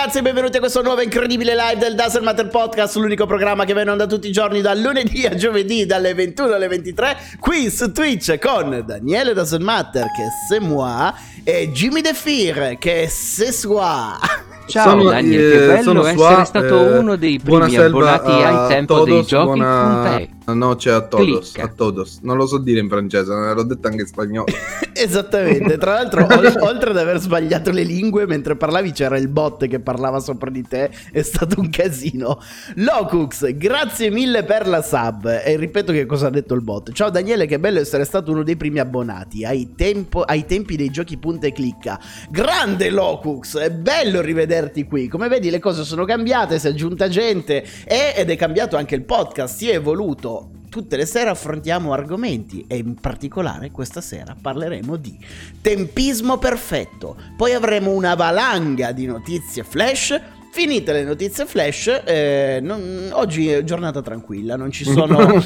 ragazzi e benvenuti a questo nuovo incredibile live del Dazzle Matter Podcast, l'unico programma che viene onda tutti i giorni dal lunedì a giovedì dalle 21 alle 23 qui su Twitch con Daniele Dazzle Matter che c'est moi e Jimmy De Fir che c'est soi. Ciao Sono, Daniel, eh, che bello sono essere Suà, stato eh, uno dei primi abbonati a ai tempo dei todos, giochi buona... puntai. No, c'è a todos, Clicca. a todos. Non lo so dire in francese, l'ho detto anche in spagnolo. Esattamente, tra l'altro ol- oltre ad aver sbagliato le lingue mentre parlavi c'era il bot che parlava sopra di te, è stato un casino. Locux, grazie mille per la sub e ripeto che cosa ha detto il bot. Ciao Daniele, che bello essere stato uno dei primi abbonati ai, tempo- ai tempi dei giochi punta e clicca. Grande Locux, è bello rivederti qui. Come vedi le cose sono cambiate, si è aggiunta gente e- ed è cambiato anche il podcast, si è evoluto. Tutte le sere affrontiamo argomenti e in particolare questa sera parleremo di tempismo perfetto. Poi avremo una valanga di notizie flash. Finite le notizie flash, eh, non- oggi è giornata tranquilla, non ci sono,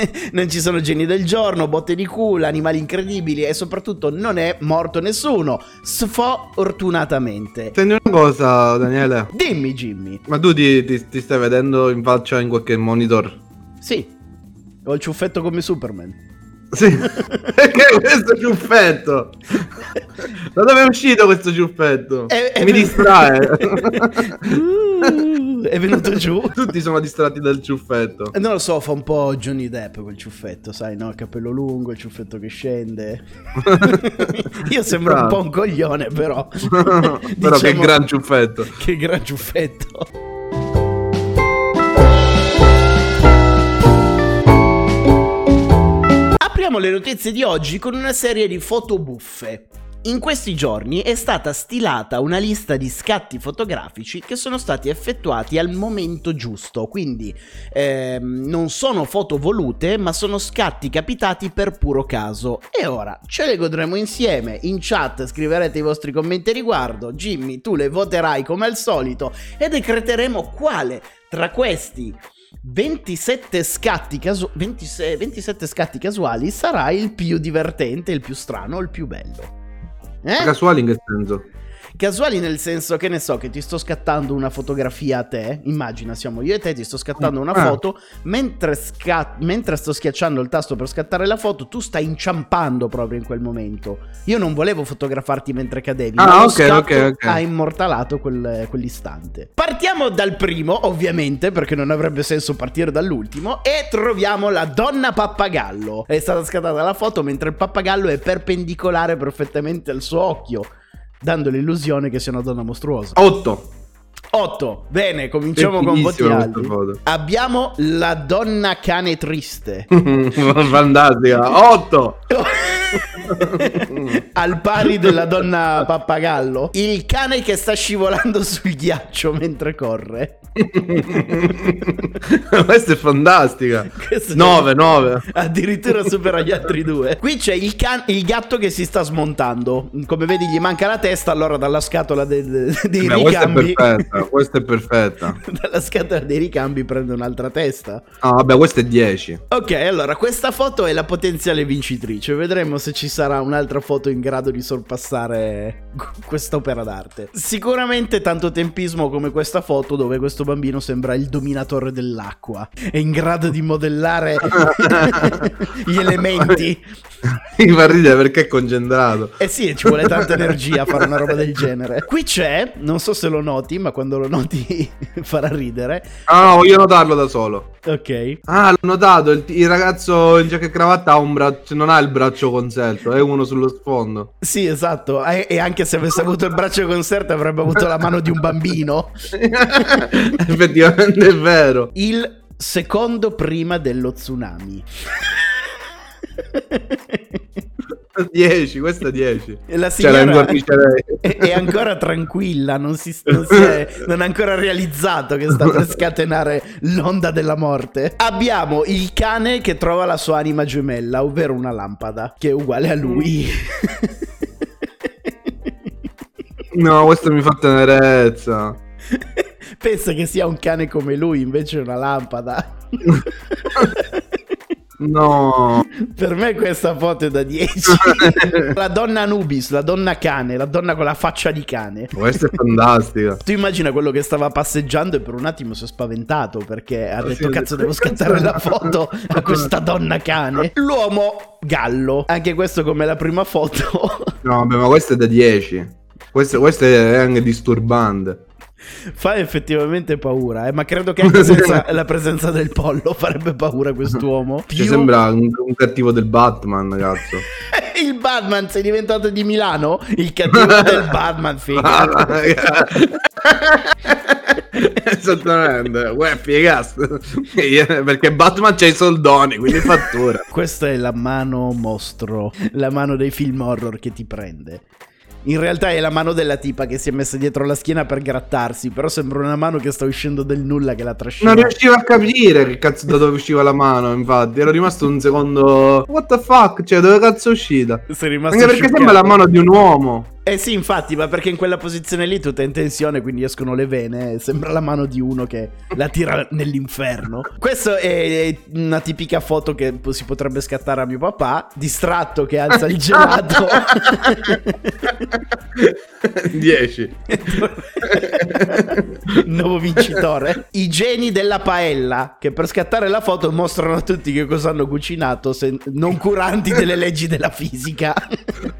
non ci sono geni del giorno, botte di culo, animali incredibili e soprattutto non è morto nessuno, sfortunatamente. Senti una cosa, Daniele. Dimmi Jimmy, Ma tu ti, ti- ti stai vedendo in faccia in qualche monitor? sì, ho il ciuffetto come Superman. Sì. Perché questo ciuffetto? Da dove è uscito questo ciuffetto? È- è- Mi distrae. Uh, è venuto giù. Tutti sono distratti dal ciuffetto. Eh, Non lo so, fa un po' Johnny Depp quel ciuffetto, sai, no? Capello lungo, il ciuffetto che scende. Io sembro un po' un coglione, però. Però che Diciamo- gran ciuffetto. Che gran ciuffetto. Le notizie di oggi con una serie di foto buffe. In questi giorni è stata stilata una lista di scatti fotografici che sono stati effettuati al momento giusto, quindi ehm, non sono foto volute, ma sono scatti capitati per puro caso. E ora ce le godremo insieme. In chat scriverete i vostri commenti a riguardo. Jimmy, tu le voterai come al solito e decreteremo quale tra questi 27 scatti, casu- 26 27 scatti casuali sarà il più divertente, il più strano, il più bello. Eh? Casuali in che senso? Casuali nel senso che ne so che ti sto scattando una fotografia a te, immagina siamo io e te, ti sto scattando una Ah. foto, mentre, sca- mentre sto schiacciando il tasto per scattare la foto tu stai inciampando proprio in quel momento. Io non volevo fotografarti mentre cadevi, Ah, ma lo ok, scatto ok, ok. ha immortalato quel- quell'istante. Partiamo dal primo, ovviamente, perché non avrebbe senso partire dall'ultimo, e troviamo la donna pappagallo. È stata scattata la foto mentre il pappagallo è perpendicolare perfettamente al suo occhio dando l'illusione che sia una donna mostruosa. 8. 8. Bene, cominciamo con voti alti. Abbiamo la donna cane triste. Fantastica. 8. Al pari della donna pappagallo. Il cane che sta scivolando sul ghiaccio mentre corre. Questa è fantastica. Questo- 9, 9. Addirittura supera gli altri due. Qui c'è il, can- il gatto che si sta smontando. Come vedi, gli manca la testa. Allora, dalla scatola de- de- dei Beh, questa è ricambi. perfetta. Questa è perfetta. dalla scatola dei ricambi prende un'altra testa. Ah, vabbè, questa è 10. Ok, allora questa foto è la potenziale vincitrice. Vedremo se ci sarà un'altra foto in grado di sorpassare questa opera d'arte. Sicuramente tanto tempismo come questa foto dove questo bambino sembra il dominatore dell'acqua. È in grado di modellare gli elementi. Mi fa ridere perché è concentrato. Eh sì, ci vuole tanta energia a fare una roba del genere. Qui c'è, non so se lo noti, ma quando lo noti farà ridere. Ah, no, voglio notarlo da solo. Ok. Ah, l'ho notato. Il, il ragazzo in giacca e cravatta ha un braccio, non ha il braccio conselto, è uno sullo sfondo. Sì, esatto. E e anche se avesse avuto il braccio conserto avrebbe avuto la mano di un bambino. Effettivamente è vero. Il secondo prima dello tsunami. 10, questa è 10. E la Cioè, signora è, è ancora tranquilla, non, si, non, si è, non ha ancora realizzato che sta per scatenare l'onda della morte. Abbiamo il cane che trova la sua anima gemella, ovvero una lampada, che è uguale a lui. No, questo mi fa tenerezza. Pensa che sia un cane come lui, invece è una lampada. No. Per me questa foto è da 10. la donna Anubis, la donna cane, la donna con la faccia di cane. Questa è fantastica. Tu immagina quello che stava passeggiando e per un attimo si è spaventato perché ha Sì, detto cazzo devo scattare la foto a questa donna cane. L'uomo gallo, anche questo come la prima foto, No, vabbè, ma questa è da 10. Questa, questa è anche disturbante. Fa effettivamente paura, eh, ma credo che anche senza la presenza del pollo farebbe paura quest'uomo. Ci Più- sembra un, un cattivo del Batman, cazzo. Il Batman sei diventato di Milano? Il cattivo del Batman, figa. Esattamente, uè, figast. Perché Batman c'ha i soldoni, quindi fattura. Questa è la mano mostro, la mano dei film horror che ti prende. In realtà è la mano della tipa che si è messa dietro la schiena per grattarsi, però sembra una mano che sta uscendo del nulla che la trascina. Non riuscivo a capire che cazzo da dove usciva la mano, infatti. Ero rimasto un secondo. What the fuck? Cioè, dove cazzo è uscita? Sei rimasto Anche perché sembra la mano di un uomo. Eh sì, infatti, ma perché in quella posizione lì tutta in tensione, quindi escono le vene, sembra la mano di uno che la tira nell'inferno. Questa è una tipica foto che si potrebbe scattare a mio papà, distratto che alza il gelato. 10. Nuovo vincitore. I geni della paella, che per scattare la foto mostrano a tutti che cosa hanno cucinato, non curanti delle leggi della fisica.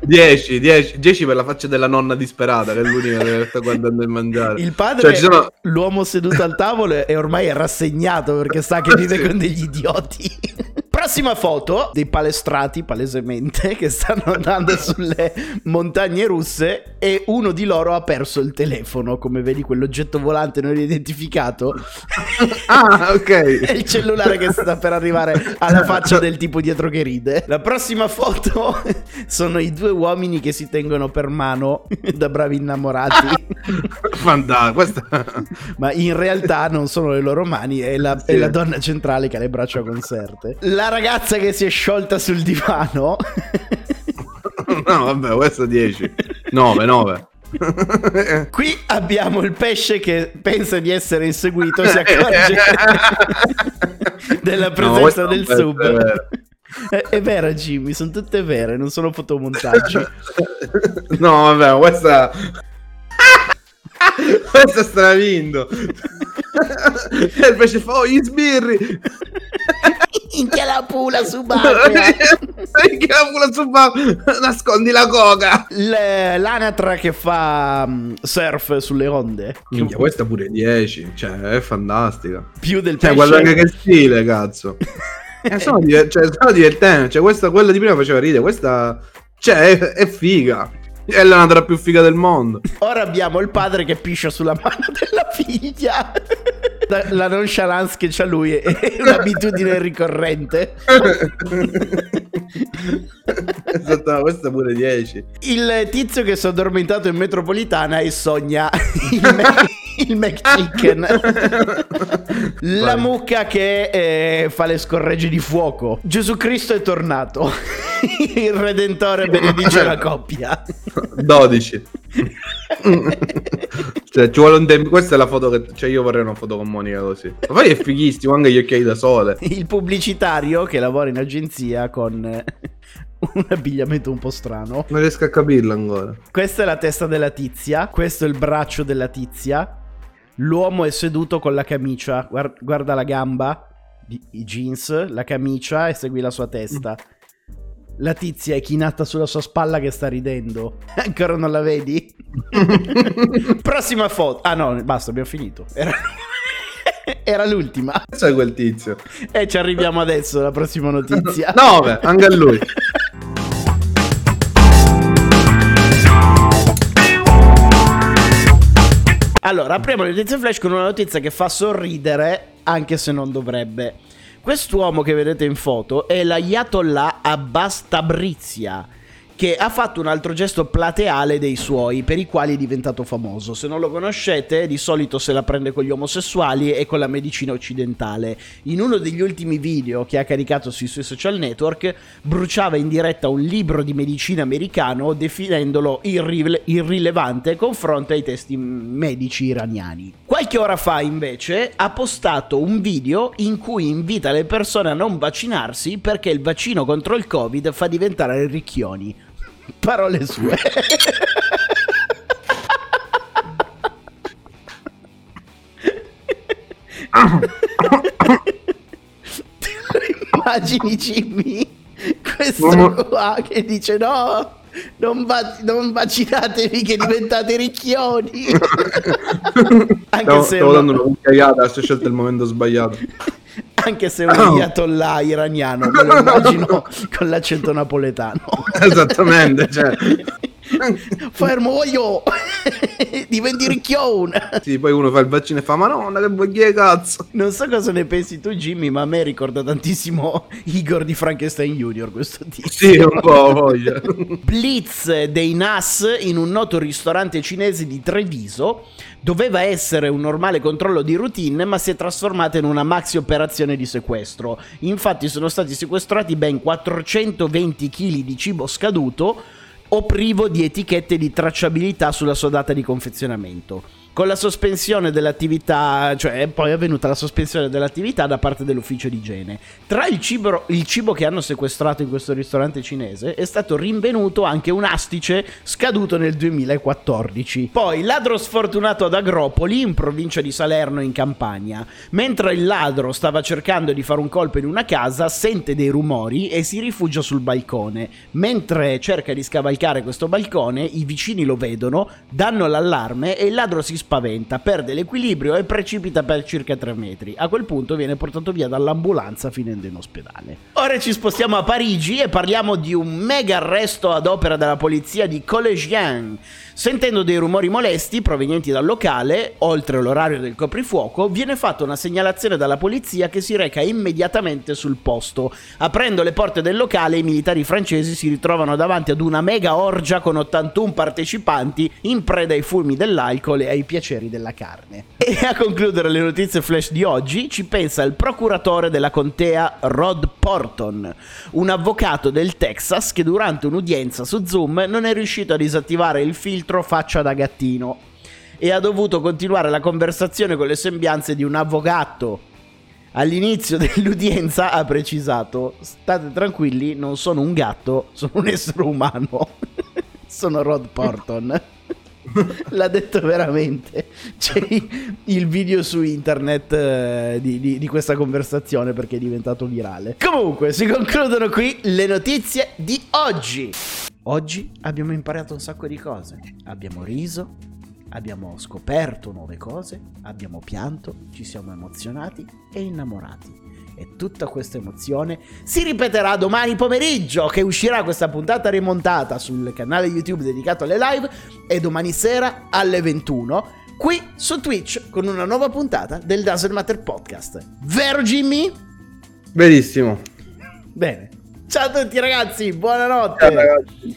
10, 10, 10 per la faccia della nonna disperata, che è l'unica che sta guardando il mangiare. Il padre, Cioè, ci sono... l'uomo seduto al tavolo, e ormai è rassegnato perché sa che vive con degli idioti. Prossima foto dei palestrati, palesemente, che stanno andando sulle montagne russe e uno di loro ha perso il telefono. Come vedi, quell'oggetto volante non identificato Ah, ok. è il cellulare che sta per arrivare alla faccia del tipo dietro che ride. La prossima foto sono i due uomini che si tengono per mano da bravi innamorati. Fantastico. Questa... Ma in realtà non sono le loro mani, è la, è Sì. la donna centrale che ha le braccia conserte. La ragazza che si è sciolta sul divano. No, vabbè, questo 10. 9, 9. Qui abbiamo il pesce che pensa di essere inseguito, si accorge della No, presenza questo del sub. vero. È, è vera, Jimmy, sono tutte vere, non sono fotomontaggi. No, vabbè, questa... Questo stravindo. E il pesce fa, oh, gli sbirri. Minchia la pula subacquea. Sai che la pula su ba- Nascondi la coca. L- L'anatra che fa mm, surf sulle onde. Minchia, questa pure 10. Cioè, è fantastica. Più del Cioè, pesce. guarda anche che stile, cazzo. Eh, sono, diver- cioè, sono divertenti. Cioè, questa, quella di prima faceva ridere. Questa, cioè, è, è figa. È l'anatra più figa del mondo. Ora abbiamo il padre che piscia sulla mano della figlia. La, la nonchalance che c'ha lui è, è un'abitudine ricorrente. esatto, questa pure 10. Il tizio che si è addormentato in metropolitana e sogna il, Mac- il McChicken. La mucca che eh, fa le scorregge di fuoco. Gesù Cristo è tornato. Il Redentore benedice la coppia. 12. cioè, ci vuole un tempo. Questa è la foto che. Cioè, io vorrei una foto con Monica così. Ma poi è fighissimo, anche gli occhiali da sole. Il pubblicitario che lavora in agenzia con eh, un abbigliamento un po' strano. Non riesco a capirlo ancora. Questa è la testa della tizia, questo è il braccio della tizia. L'uomo è seduto con la camicia, guar- guarda la gamba, i jeans, la camicia e segui la sua testa. La tizia è chinata sulla sua spalla che sta ridendo. Ancora non la vedi? Prossima foto. Ah no, basta, abbiamo finito. Era, Era l'ultima. Sai quel tizio. E ci arriviamo adesso alla prossima notizia. 9, anche a lui. Allora, apriamo le notizie flash con una notizia che fa sorridere, anche se non dovrebbe. Quest'uomo che vedete in foto è l'Ayatollah Abbas Tabrizia, che ha fatto un altro gesto plateale dei suoi, per i quali è diventato famoso. Se non lo conoscete, di solito se la prende con gli omosessuali e con la medicina occidentale. In uno degli ultimi video che ha caricato sui suoi social network, bruciava in diretta un libro di medicina americano definendolo irri- irrilevante confronto ai testi medici iraniani. Qualche ora fa, invece, ha postato un video in cui invita le persone a non vaccinarsi perché il vaccino contro il Covid fa diventare ricchioni. Parole sue. Te lo immagini Jimmy? Questo qua che dice no, non, va- non vaccinatevi che diventate ricchioni. Anche Stavo, se stavo dando una cucchiaiata, ho scelto il momento sbagliato. Anche se un ayatollah iraniano, me lo immagino con l'accento napoletano. Esattamente, cioè. Fermo voglio! Diventi ricchione! Sì, poi uno fa il vaccino e fa, ma no, che che cazzo? Non so cosa ne pensi tu, Jimmy, ma a me ricorda tantissimo Igor di Frankenstein Junior questo tizio. Sì, un po' voglia. Blitz dei NAS in un noto ristorante cinese di Treviso doveva essere un normale controllo di routine, ma si è trasformata in una maxi operazione di sequestro. Infatti sono stati sequestrati ben 420 kg di cibo scaduto o privo di etichette di tracciabilità sulla sua data di confezionamento. Con la sospensione dell'attività, cioè poi è avvenuta la sospensione dell'attività da parte dell'ufficio di igiene. Tra il cibo, il cibo che hanno sequestrato in questo ristorante cinese è stato rinvenuto anche un astice scaduto nel 2014. Poi ladro sfortunato ad Agropoli, in provincia di Salerno in Campania. Mentre il ladro stava cercando di fare un colpo in una casa, sente dei rumori e si rifugia sul balcone. Mentre cerca di scavalcare questo balcone, i vicini lo vedono, danno l'allarme e il ladro si spaventa, perde l'equilibrio e precipita per circa 3 metri. A quel punto viene portato via dall'ambulanza finendo in ospedale. Ora ci spostiamo a Parigi e parliamo di un mega arresto ad opera della polizia di Collegian. Sentendo dei rumori molesti provenienti dal locale, oltre l'orario del coprifuoco, viene fatta una segnalazione dalla polizia che si reca immediatamente sul posto. Aprendo le porte del locale, i militari francesi si ritrovano davanti ad una mega orgia con 81 partecipanti in preda ai fulmi dell'alcol e ai piaceri della carne. E a concludere le notizie flash di oggi ci pensa il procuratore della contea Rod Porton, un avvocato del Texas che durante un'udienza su Zoom non è riuscito a disattivare il filtro faccia da gattino e ha dovuto continuare la conversazione con le sembianze di un avvocato. All'inizio dell'udienza ha precisato: State tranquilli, non sono un gatto, sono un essere umano. sono Rod Porton. L'ha detto veramente. C'è il video su internet eh, di, di- di questa conversazione perché è diventato virale. Comunque, si concludono qui le notizie di oggi. Oggi abbiamo imparato un sacco di cose. Abbiamo riso, abbiamo scoperto nuove cose, abbiamo pianto, ci siamo emozionati e innamorati. E tutta questa emozione si ripeterà domani pomeriggio che uscirà questa puntata rimontata sul canale YouTube dedicato alle live e domani sera alle 21 qui su Twitch con una nuova puntata del Doesn't Matter Podcast. Vero Jimmy? Verissimo. Bene. Ciao a tutti ragazzi, buonanotte. Ciao, ragazzi.